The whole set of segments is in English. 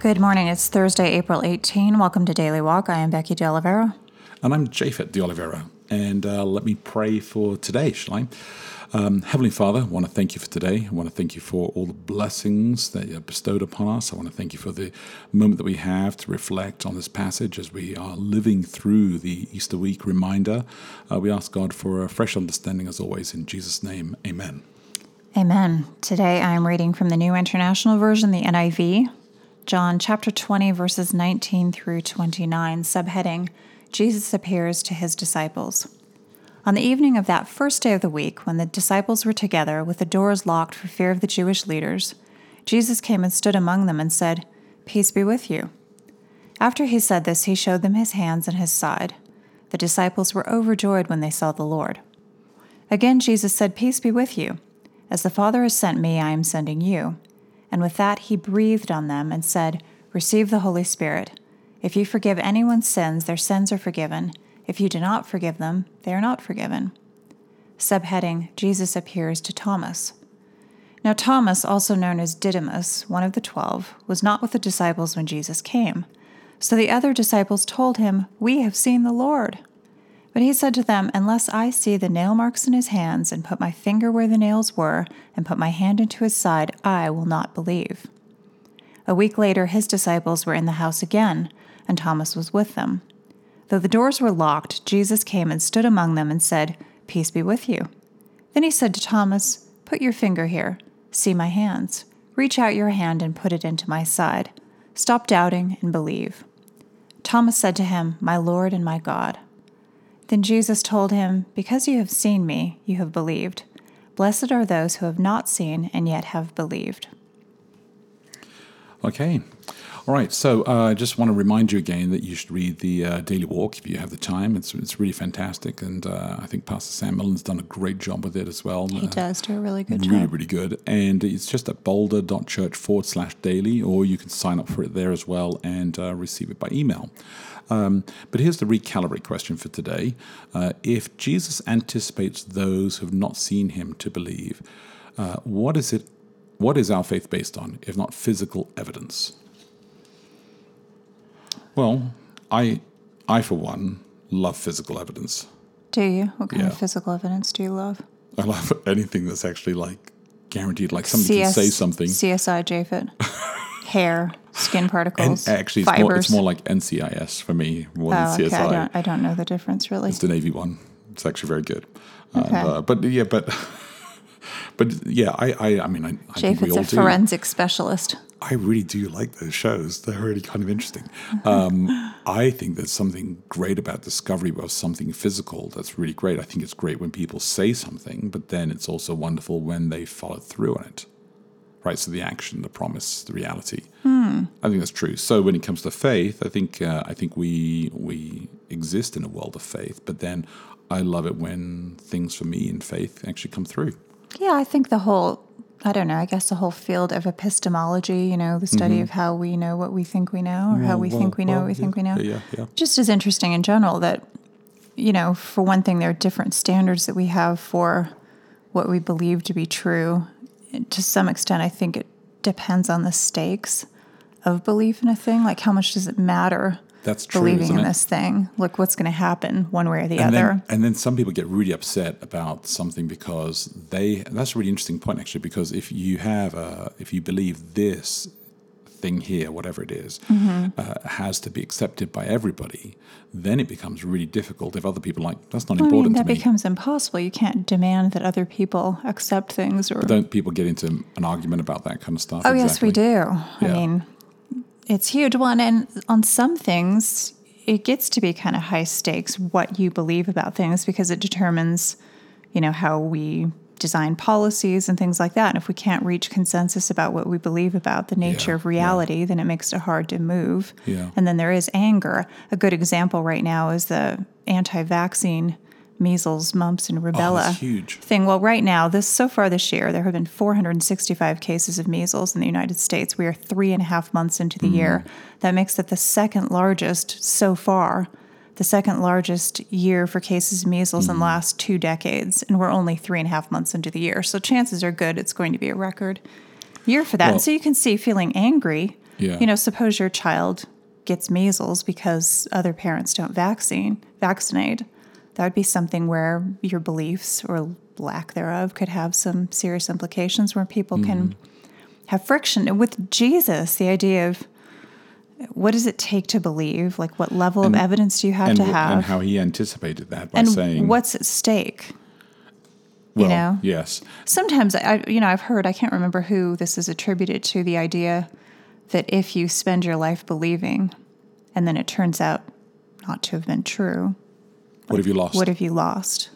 Good morning. It's Thursday, April 18. Welcome to Daily Walk. I am Becky De Oliveira. And I'm Japhet De Oliveira. And uh, let me pray for today, shall I? Um, Heavenly Father, I want to thank you for today. I want to thank you for all the blessings that you have bestowed upon us. I want to thank you for the moment that we have to reflect on this passage as we are living through the Easter week reminder. Uh, we ask God for a fresh understanding as always. In Jesus' name, amen. Amen. Today I am reading from the New International Version, the NIV, John chapter 20, verses 19 through 29, subheading Jesus appears to his disciples. On the evening of that first day of the week, when the disciples were together with the doors locked for fear of the Jewish leaders, Jesus came and stood among them and said, Peace be with you. After he said this, he showed them his hands and his side. The disciples were overjoyed when they saw the Lord. Again, Jesus said, Peace be with you. As the Father has sent me, I am sending you. And with that, he breathed on them and said, Receive the Holy Spirit. If you forgive anyone's sins, their sins are forgiven. If you do not forgive them, they are not forgiven. Subheading Jesus appears to Thomas. Now, Thomas, also known as Didymus, one of the twelve, was not with the disciples when Jesus came. So the other disciples told him, We have seen the Lord. But he said to them, Unless I see the nail marks in his hands, and put my finger where the nails were, and put my hand into his side, I will not believe. A week later, his disciples were in the house again, and Thomas was with them. Though the doors were locked, Jesus came and stood among them and said, Peace be with you. Then he said to Thomas, Put your finger here. See my hands. Reach out your hand and put it into my side. Stop doubting and believe. Thomas said to him, My Lord and my God. Then Jesus told him, Because you have seen me, you have believed. Blessed are those who have not seen and yet have believed. Okay. All right. So uh, I just want to remind you again that you should read the uh, Daily Walk if you have the time. It's, it's really fantastic. And uh, I think Pastor Sam Millen's done a great job with it as well. He does do a really good really, job. really good. And it's just at boulder.church forward slash daily, or you can sign up for it there as well and uh, receive it by email. Um, but here's the recalibrate question for today. Uh, if Jesus anticipates those who have not seen him to believe, uh, what is it? What is our faith based on, if not physical evidence? Well, I, I for one, love physical evidence. Do you? What kind Yeah. of physical evidence do you love? I love anything that's actually like guaranteed, like somebody can say something. CSI Japhet. Hair, skin And particles, actually, it's more, it's more like NCIS for me more oh, than okay. I don't, I don't know the difference really. It's the Navy one. It's actually very good. And, Okay. uh, but yeah, but but yeah, I I, I mean, I, Japhet's a do. forensic specialist. I really do like those shows. They're really kind of interesting. Um, I think there's something great about discovery of something physical. That's really great. I think it's great when people say something, but then it's also wonderful when they follow through on it. Right. So the action, the promise, the reality. I think that's true. So when it comes to faith, I think uh, I think we we exist in a world of faith, but then I love it when things for me in faith actually come through. Yeah, I think the whole, I don't know, I guess the whole field of epistemology, you know, the study mm-hmm. of how we know what we think we know or how we Well, think we know well, what we think we know. Yeah, yeah. Just as interesting in general that, you know, for one thing, there are different standards that we have for what we believe to be true. And to some extent, I think it depends on the stakes of belief in a thing. Like, how much does it matter That's true. believing in it? this thing? Like, what's going to happen one way or the and other? Then, and then some people get really upset about something because they. That's a really interesting point, actually, because if you have, a, if you believe this thing here, whatever it is, Mm-hmm. uh, has to be accepted by everybody, then it becomes really difficult if other people like that's not I mean, important that to me. becomes impossible. You can't demand that other people accept things or. Don't people get into an argument about that kind of stuff? Oh, yes, we Exactly. do. I mean, it's huge. One, and on some things, it gets to be kind of high stakes what you believe about things because it determines, you know, how we design policies and things like that. And if we can't reach consensus about what we believe about the nature Yeah, of reality, then it makes it hard to move. Yeah. And then there is anger. A good example right now is the anti vaccine measles, mumps, and rubella Oh, huge. thing. Well, right now, this so far this year, there have been 465 cases of measles in the United States. We are three and a half months into the year. Mm-hmm. That makes it the second largest so far, the second largest year for cases of measles in the mm-hmm. last two decades, and we're only three and a half months into the year. So chances are good it's going to be a record year for that. Well- and so you can see feeling angry. Yeah. You know, suppose your child gets measles because other parents don't vaccine vaccinate. That would be something where your beliefs or lack thereof could have some serious implications where people can Mm-hmm. have friction. And with Jesus, the idea of what does it take to believe? Like, what level of evidence do you have And, to have? and how he anticipated that by and saying, what's at stake? well, know? yes. Sometimes I, you know, I've heard. I can't remember who this is attributed to. The idea that if you spend your life believing, and then it turns out not to have been true, What have you lost? what have you lost?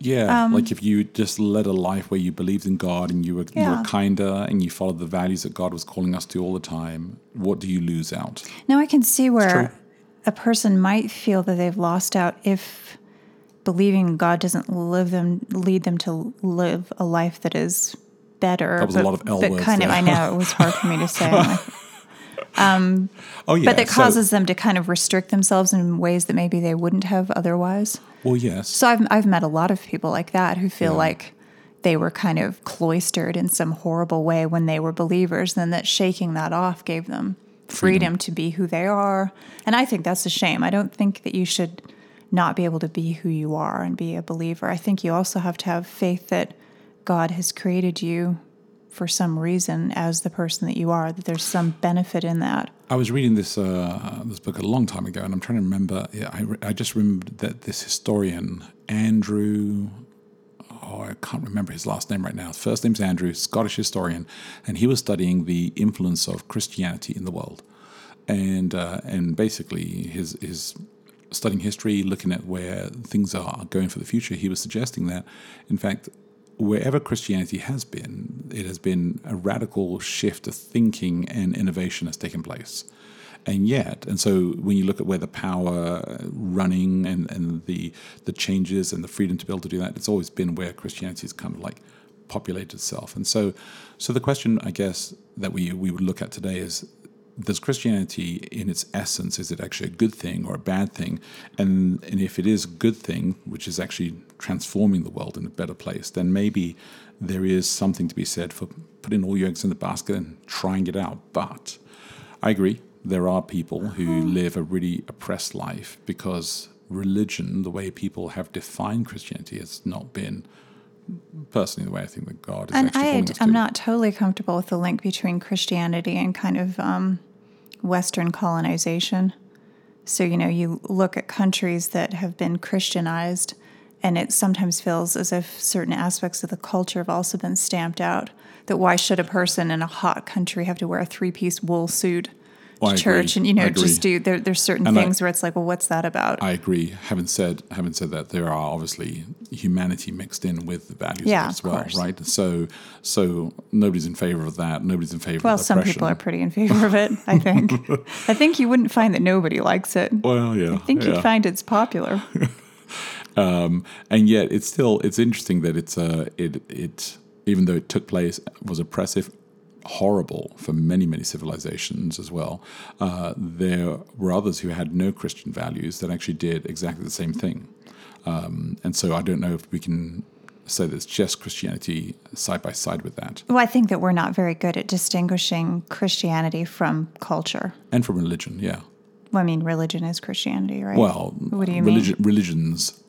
Yeah, Um, like if you just led a life where you believed in God and you were you were kinder and you followed the values that God was calling us to all the time, what do you lose out? Now I can see where a person might feel that they've lost out if believing in God doesn't live them lead them to live a life that is better. That was a but, lot of L but words kind of. I know it was hard for me to say. Um, oh yeah, but that so- causes them to kind of restrict themselves in ways that maybe they wouldn't have otherwise. well, yes, So I've I've met a lot of people like that who feel like they were kind of cloistered in some horrible way when they were believers, and that shaking that off gave them freedom, to be who they are. And I think that's a shame. I don't think that you should not be able to be who you are and be a believer. I think you also have to have faith that God has created you for some reason as the person that you are, that there's some benefit in that. I was reading this uh, this book a long time ago, and I'm trying to remember. Yeah, I, re- I just remembered that this historian Andrew. Oh, I can't remember his last name right now. First name's Andrew, Scottish historian, and he was studying the influence of Christianity in the world, and uh, and basically his his studying history, looking at where things are going for the future. He was suggesting that, in fact, wherever Christianity has been, it has been a radical shift of thinking and innovation has taken place. And yet, and so when you look at where the power running and, and the the changes and the freedom to be able to do that, it's always been where Christianity has kind of like populated itself. And so so the question I guess that we we would look at today is does Christianity in its essence is it actually a good thing or a bad thing? And and if it is a good thing, which is actually transforming the world in a better place, then maybe there is something to be said for putting all your eggs in the basket and trying it out. But I agree, there are people who uh-huh. live a really oppressed life because religion, the way people have defined Christianity, has not been personally the way I think that God is And I, I'm not totally comfortable with the link between Christianity and kind of um, Western colonization. So, you know, you look at countries that have been Christianized, and it sometimes feels as if certain aspects of the culture have also been stamped out. That why should a person in a hot country have to wear a three piece wool suit Well, I church? And, you know, just do, there, there's certain And I- things where it's like, well, what's that about? I agree. Having said having said that, there are obviously humanity mixed in with the values Yeah, as well, course. right? So so nobody's in favor of that. Nobody's in favor well, of some people are pretty in favor of it, I think. I think you wouldn't find that nobody likes it. Well, yeah. I think yeah. you'd find it's popular. Um, and yet it's still it's interesting that it's uh it it even though it took place was oppressive horrible for many many civilizations as well uh, there were others who had no christian values that actually did exactly the same thing um, and so i don't know if we can say that it's just christianity side by side with that Well, I think that we're not very good at distinguishing Christianity from culture. and from religion yeah Well, I mean, religion is Christianity, right? Well, What do you religion, religions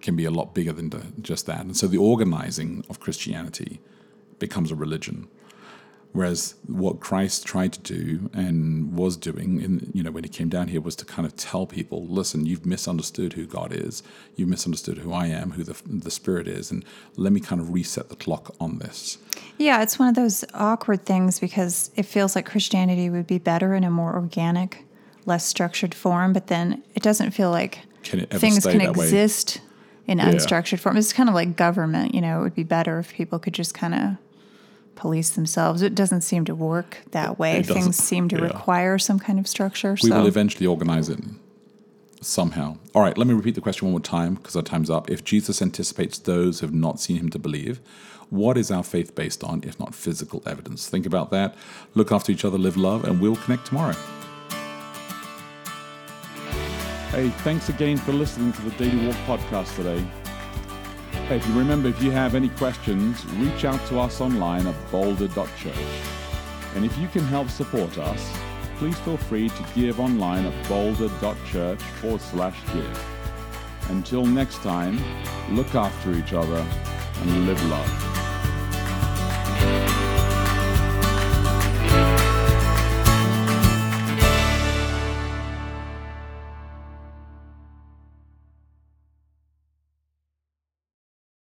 can be a lot bigger than just that, and so the organizing of Christianity becomes a religion. Whereas what Christ tried to do and was doing, in you know, when he came down here, was to kind of tell people, listen, you've misunderstood who God is, you've misunderstood who I am, who the the Spirit is, and let me kind of reset the clock on this. yeah, it's one of those awkward things because it feels like Christianity would be better in a more organic, less structured form, but then it doesn't feel like Can it ever things can that way? exist in Yeah. unstructured form. It's kind of like government. You know, it would be better if people could just kind of police themselves. It doesn't seem to work that way. Things seem to Yeah. require some kind of structure. We so will eventually organize it somehow. All right, let me repeat the question one more time because our time's up. If Jesus anticipates those who have not seen him to believe, what is our faith based on if not physical evidence? Think about that. Look after each other, live love, and we'll connect tomorrow. Hey, thanks again for listening to the Daily Walk podcast today. Hey, if you remember, if you have any questions, reach out to us online at boulder.church. And if you can help support us, please feel free to give online at boulder.church forward slash give. Until next time, look after each other and live love.